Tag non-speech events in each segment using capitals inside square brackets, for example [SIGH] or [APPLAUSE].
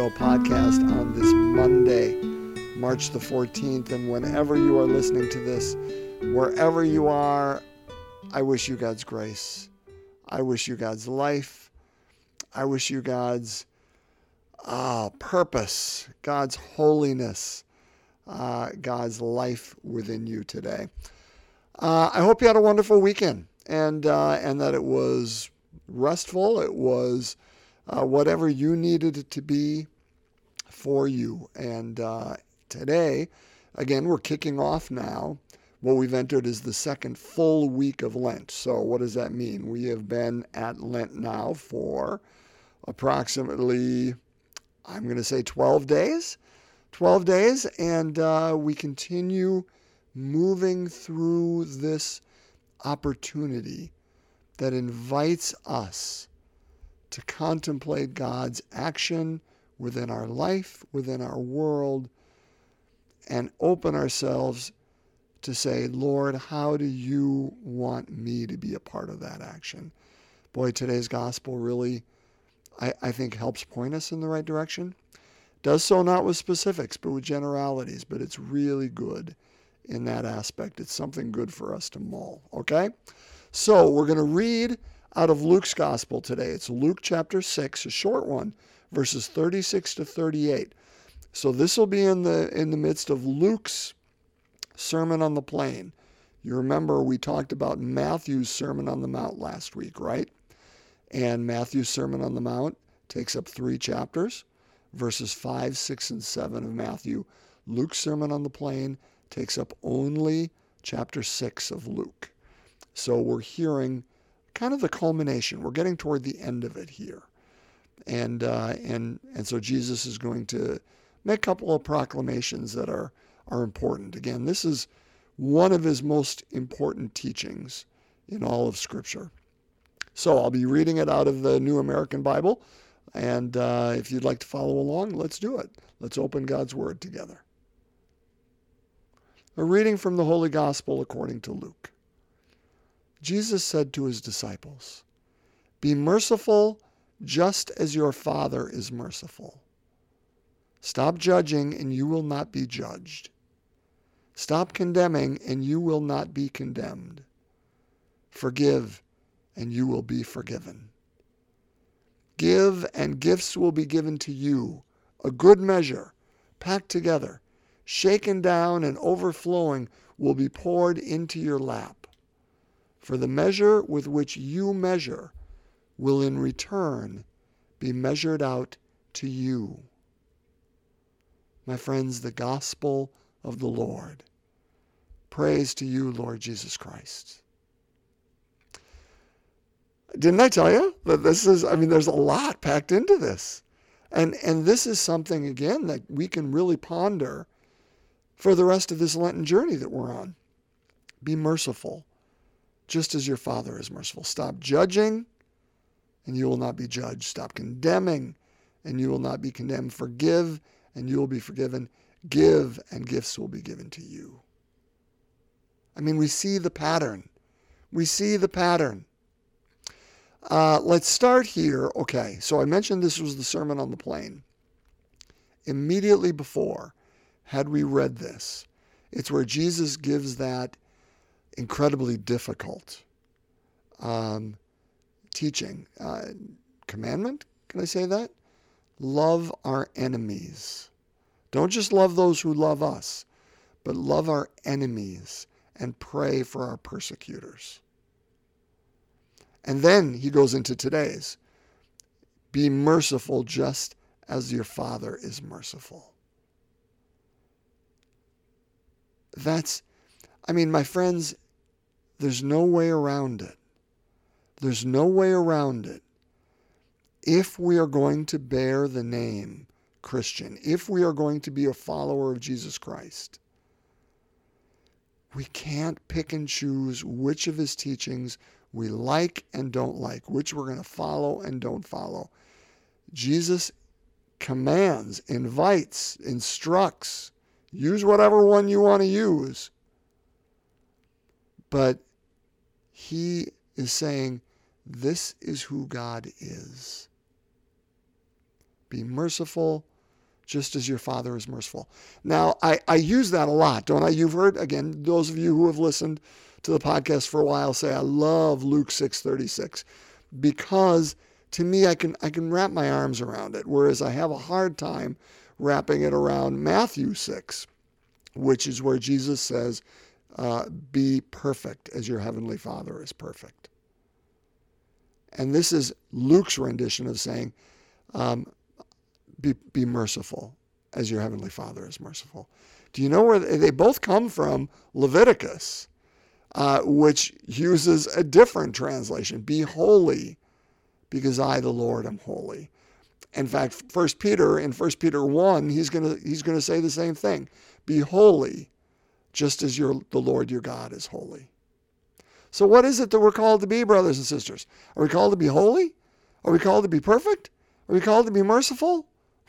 Joe podcast on this Monday, March the 14th. And whenever you are listening to this, wherever you are, I wish you God's grace. I wish you God's life. I wish you God's uh, purpose, God's holiness, uh, God's life within you today. Uh, I hope you had a wonderful weekend and uh, and that it was restful. It was uh, whatever you needed it to be for you. And uh, today, again, we're kicking off now. What we've entered is the second full week of Lent. So, what does that mean? We have been at Lent now for approximately, I'm going to say 12 days. 12 days, and uh, we continue moving through this opportunity that invites us to contemplate God's action within our life, within our world, and open ourselves to say, Lord, how do you want me to be a part of that action? Boy, today's gospel really, I, I think, helps point us in the right direction. Does so not with specifics, but with generalities, but it's really good in that aspect. It's something good for us to mull, okay? So we're going to read out of Luke's gospel today. It's Luke chapter 6, a short one, verses 36 to 38. So this will be in the in the midst of Luke's Sermon on the Plain. You remember we talked about Matthew's Sermon on the Mount last week, right? And Matthew's Sermon on the Mount takes up three chapters, verses 5, 6, and 7 of Matthew. Luke's Sermon on the Plain takes up only chapter 6 of Luke. So we're hearing kind of the culmination. We're getting toward the end of it here. And, uh, and, and so Jesus is going to make a couple of proclamations that are, are important. Again, this is one of his most important teachings in all of Scripture. So I'll be reading it out of the New American Bible. And uh, if you'd like to follow along, let's do it. Let's open God's Word together. A reading from the Holy Gospel according to Luke. Jesus said to his disciples, Be merciful just as your Father is merciful. Stop judging, and you will not be judged. Stop condemning, and you will not be condemned. Forgive, and you will be forgiven. Give, and gifts will be given to you, a good measure, packed together, shaken down, and overflowing, will be poured into your lap. For the measure with which you measure will in return be measured out to you. My friends, the gospel of the Lord. Praise to you, Lord Jesus Christ. Didn't I tell you that this is, I mean, there's a lot packed into this. And, and this is something, again, that we can really ponder for the rest of this Lenten journey that we're on. Be merciful just as your Father is merciful. Stop judging, and you will not be judged. Stop condemning, and you will not be condemned. Forgive, and you will be forgiven. Give, and gifts will be given to you. I mean, we see the pattern. We see the pattern. Uh, let's start here. Okay, so I mentioned this was the Sermon on the Plain. Immediately before, had we read this, it's where Jesus gives that incredibly difficult um, teaching. Uh, commandment? Can I say that? Love our enemies. Don't just love those who love us, but love our enemies and pray for our persecutors. And then he goes into today's be merciful just as your Father is merciful. That's I mean, my friends, there's no way around it. There's no way around it. If we are going to bear the name Christian, if we are going to be a follower of Jesus Christ, we can't pick and choose which of his teachings we like and don't like, which we're going to follow and don't follow. Jesus commands, invites, instructs. Use whatever one you want to use. But he is saying, This is who God is. Be merciful, just as your Father is merciful. Now, I, I use that a lot, don't I? You've heard, again, those of you who have listened to the podcast for a while say, I love Luke 6.36 because to me, I can, I can wrap my arms around it, whereas I have a hard time wrapping it around Matthew 6, which is where Jesus says, uh, Be perfect as your heavenly Father is perfect. And this is Luke's rendition of saying, um, be, be merciful as your heavenly Father is merciful. Do you know where they, they both come from? Leviticus, uh, which uses a different translation Be holy because I, the Lord, am holy. In fact, First Peter in First Peter one, he's gonna he's gonna say the same thing: Be holy, just as your the Lord your God is holy. So, what is it that we're called to be, brothers and sisters? Are we called to be holy? Are we called to be perfect? Are we called to be merciful?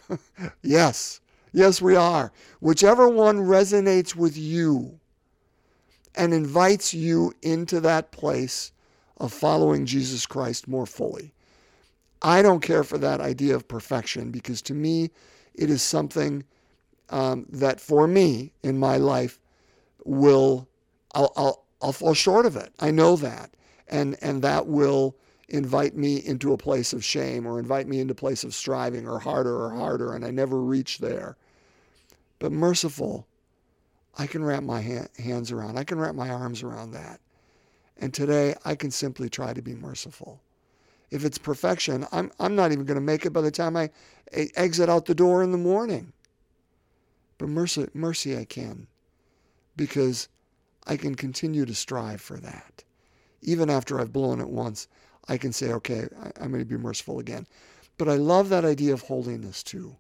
[LAUGHS] yes, yes, we are. Whichever one resonates with you and invites you into that place of following Jesus Christ more fully. I don't care for that idea of perfection because to me, it is something um, that for me in my life will, I'll, I'll, I'll fall short of it. I know that. And, and that will invite me into a place of shame or invite me into a place of striving or harder or harder, and I never reach there. But merciful, I can wrap my ha- hands around, I can wrap my arms around that. And today, I can simply try to be merciful. If it's perfection, I'm, I'm not even going to make it by the time I exit out the door in the morning. But mercy, mercy I can, because I can continue to strive for that. Even after I've blown it once, I can say, okay, I, am going to be merciful again. But I love that idea of holiness too.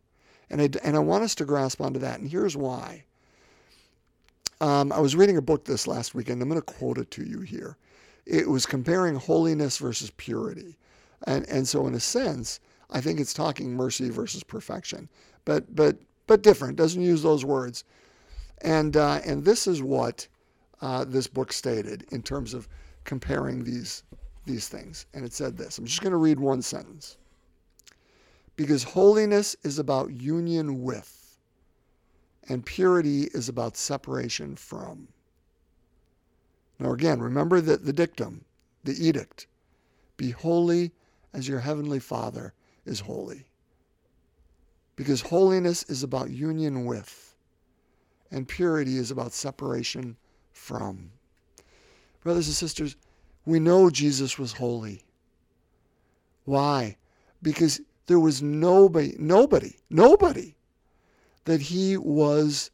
And I, and I want us to grasp onto that. And here's why. Um, I was reading a book this last weekend. I'm going to quote it to you here. It was comparing holiness versus purity. And, and so, in a sense, I think it's talking mercy versus perfection, but, but, but different, doesn't use those words. And, uh, and this is what uh, this book stated in terms of comparing these these things. And it said this I'm just going to read one sentence. Because holiness is about union with, and purity is about separation from. Now, again, remember that the dictum, the edict be holy as your heavenly Father is holy. Because holiness is about union with, and purity is about separation from. Brothers and sisters, we know Jesus was holy. Why? Because there was nobody, nobody, nobody that he was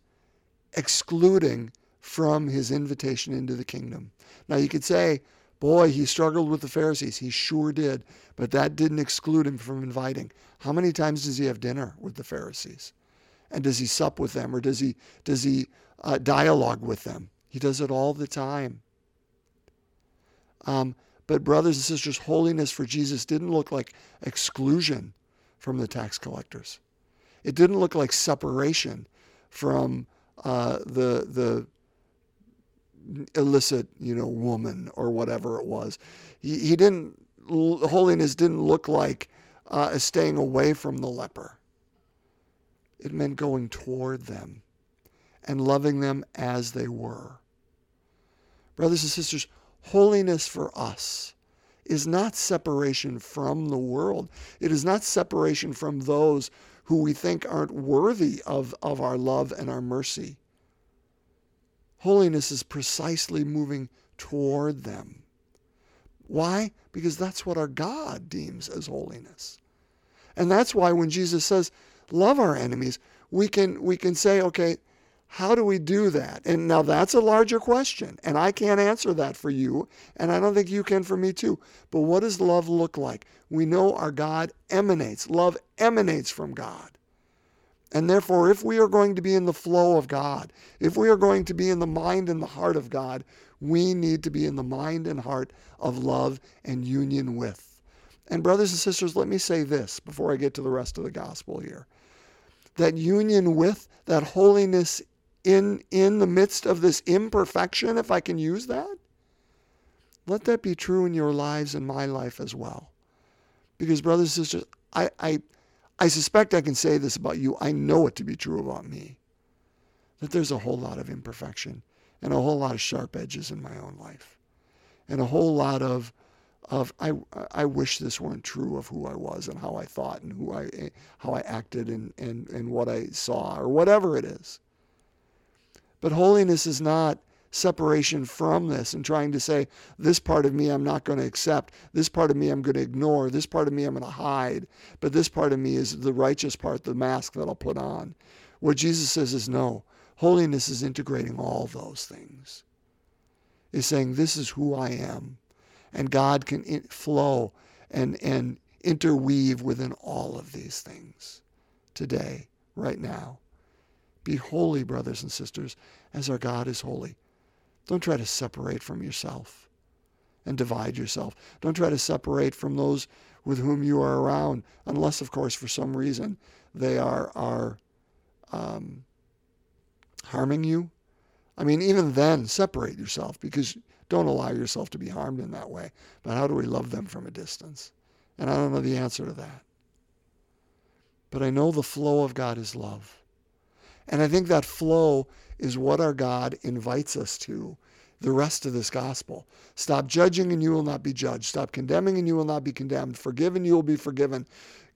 excluding from his invitation into the kingdom. Now you could say, boy, he struggled with the Pharisees. He sure did. But that didn't exclude him from inviting. How many times does he have dinner with the Pharisees? And does he sup with them or does he, does he uh, dialogue with them? He does it all the time. Um, but, brothers and sisters, holiness for Jesus didn't look like exclusion from the tax collectors. It didn't look like separation from uh, the the illicit, you know, woman or whatever it was. He, he didn't. Holiness didn't look like uh, staying away from the leper. It meant going toward them and loving them as they were. Brothers and sisters, Holiness for us is not separation from the world. It is not separation from those who we think aren't worthy of, of our love and our mercy. Holiness is precisely moving toward them. Why? Because that's what our God deems as holiness. And that's why when Jesus says, love our enemies, we can, we can say, okay, how do we do that? And now that's a larger question, and I can't answer that for you, and I don't think you can for me too. But what does love look like? We know our God emanates, love emanates from God. And therefore, if we are going to be in the flow of God, if we are going to be in the mind and the heart of God, we need to be in the mind and heart of love and union with. And, brothers and sisters, let me say this before I get to the rest of the gospel here that union with, that holiness in, in the midst of this imperfection, if I can use that? Let that be true in your lives and my life as well. Because, brothers and sisters, I, I, I suspect I can say this about you. I know it to be true about me. That there's a whole lot of imperfection and a whole lot of sharp edges in my own life. And a whole lot of of I I wish this weren't true of who I was and how I thought and who I how I acted and and, and what I saw or whatever it is. But holiness is not separation from this and trying to say, this part of me I'm not going to accept, this part of me I'm going to ignore, this part of me I'm going to hide, but this part of me is the righteous part, the mask that I'll put on. What Jesus says is no. Holiness is integrating all those things. Is saying, this is who I am. And God can flow and, and interweave within all of these things today, right now. Be holy, brothers and sisters, as our God is holy. Don't try to separate from yourself and divide yourself. Don't try to separate from those with whom you are around, unless, of course, for some reason they are are um, harming you. I mean, even then, separate yourself because don't allow yourself to be harmed in that way. But how do we love them from a distance? And I don't know the answer to that. But I know the flow of God is love. And I think that flow is what our God invites us to the rest of this gospel. Stop judging and you will not be judged. Stop condemning and you will not be condemned. Forgive and you will be forgiven.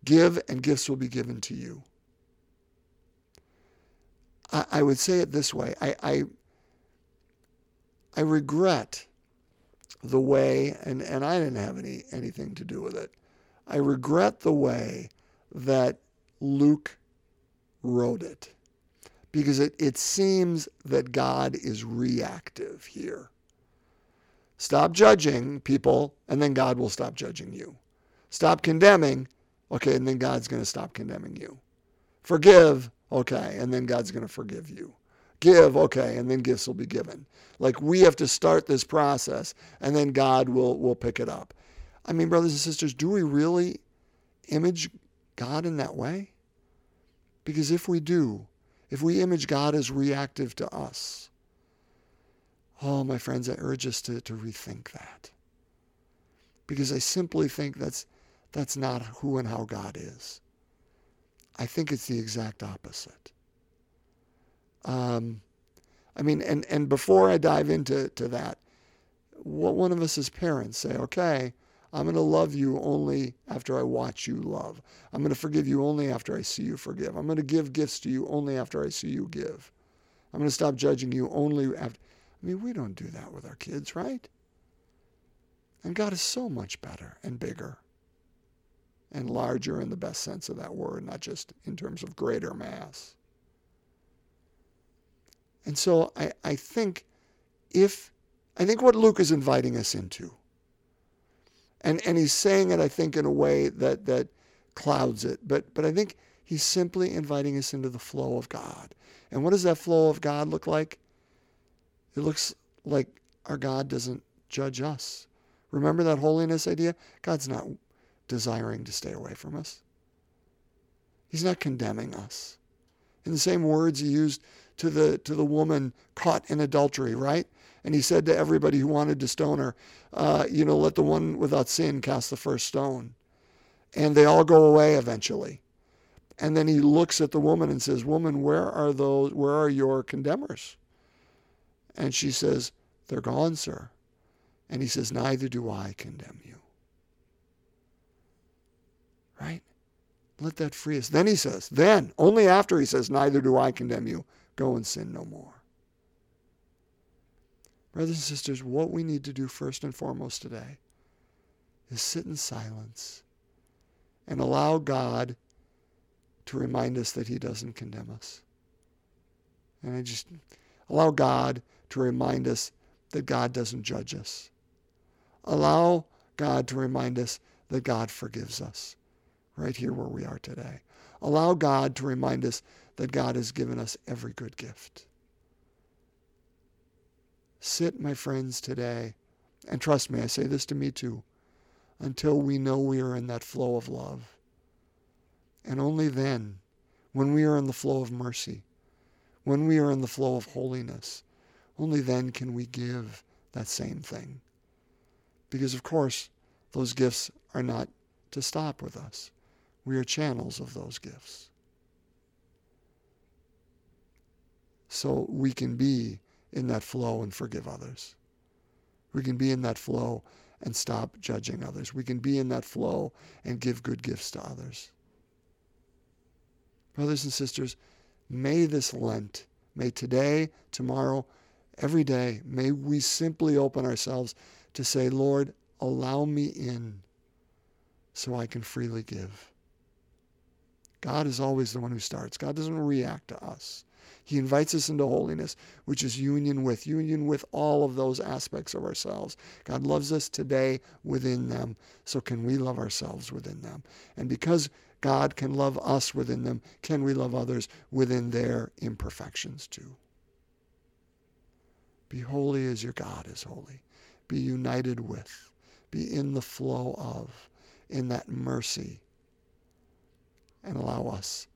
Give and gifts will be given to you. I, I would say it this way I, I, I regret the way, and, and I didn't have any anything to do with it. I regret the way that Luke wrote it because it, it seems that God is reactive here. Stop judging people, and then God will stop judging you. Stop condemning, okay, and then God's going to stop condemning you. Forgive, okay, and then God's going to forgive you. Give, okay, and then gifts will be given. Like we have to start this process, and then God will, will pick it up. I mean, brothers and sisters, do we really image God in that way? Because if we do, if we image God as reactive to us, oh, my friends, I urge us to, to rethink that. Because I simply think that's, that's not who and how God is. I think it's the exact opposite. Um, I mean, and, and before I dive into to that, what one of us as parents say, okay, I'm going to love you only after I watch you love. I'm going to forgive you only after I see you forgive. I'm going to give gifts to you only after I see you give. I'm going to stop judging you only after. I mean, we don't do that with our kids, right? And God is so much better and bigger and larger in the best sense of that word, not just in terms of greater mass. And so I, I think if, I think what Luke is inviting us into and and he's saying it, I think, in a way that that clouds it. But but I think he's simply inviting us into the flow of God. And what does that flow of God look like? It looks like our God doesn't judge us. Remember that holiness idea? God's not desiring to stay away from us. He's not condemning us. In the same words he used to the to the woman caught in adultery, right? And he said to everybody who wanted to stone her, uh, you know, let the one without sin cast the first stone. And they all go away eventually. And then he looks at the woman and says, Woman, where are those where are your condemners? And she says, They're gone, sir. And he says, Neither do I condemn you. Right? Let that free us. Then he says, then, only after he says, Neither do I condemn you, go and sin no more. Brothers and sisters, what we need to do first and foremost today is sit in silence and allow God to remind us that He doesn't condemn us. And I just allow God to remind us that God doesn't judge us. Allow God to remind us that God forgives us right here where we are today. Allow God to remind us that God has given us every good gift. Sit, my friends, today, and trust me, I say this to me too, until we know we are in that flow of love. And only then, when we are in the flow of mercy, when we are in the flow of holiness, only then can we give that same thing. Because, of course, those gifts are not to stop with us. We are channels of those gifts. So we can be in that flow and forgive others. We can be in that flow and stop judging others. We can be in that flow and give good gifts to others. Brothers and sisters, may this Lent, may today, tomorrow, every day, may we simply open ourselves to say, Lord, allow me in so I can freely give. God is always the one who starts. God doesn't react to us. He invites us into holiness, which is union with, union with all of those aspects of ourselves. God loves us today within them. So can we love ourselves within them? And because God can love us within them, can we love others within their imperfections too? Be holy as your God is holy. Be united with. Be in the flow of, in that mercy. And allow us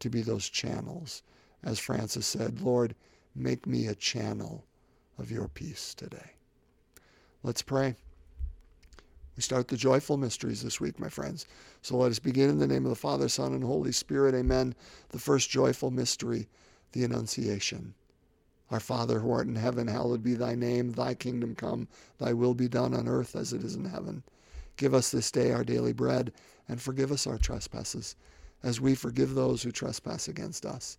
to be those channels as Francis said, Lord, make me a channel of your peace today. Let's pray. We start the joyful mysteries this week, my friends. So let us begin in the name of the Father, Son, and Holy Spirit. Amen. The first joyful mystery, the Annunciation. Our Father who art in heaven, hallowed be thy name. Thy kingdom come, thy will be done on earth as it is in heaven. Give us this day our daily bread, and forgive us our trespasses, as we forgive those who trespass against us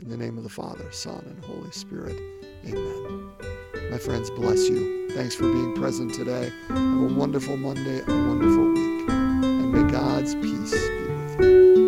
In the name of the Father, Son, and Holy Spirit. Amen. My friends, bless you. Thanks for being present today. Have a wonderful Monday, a wonderful week. And may God's peace be with you.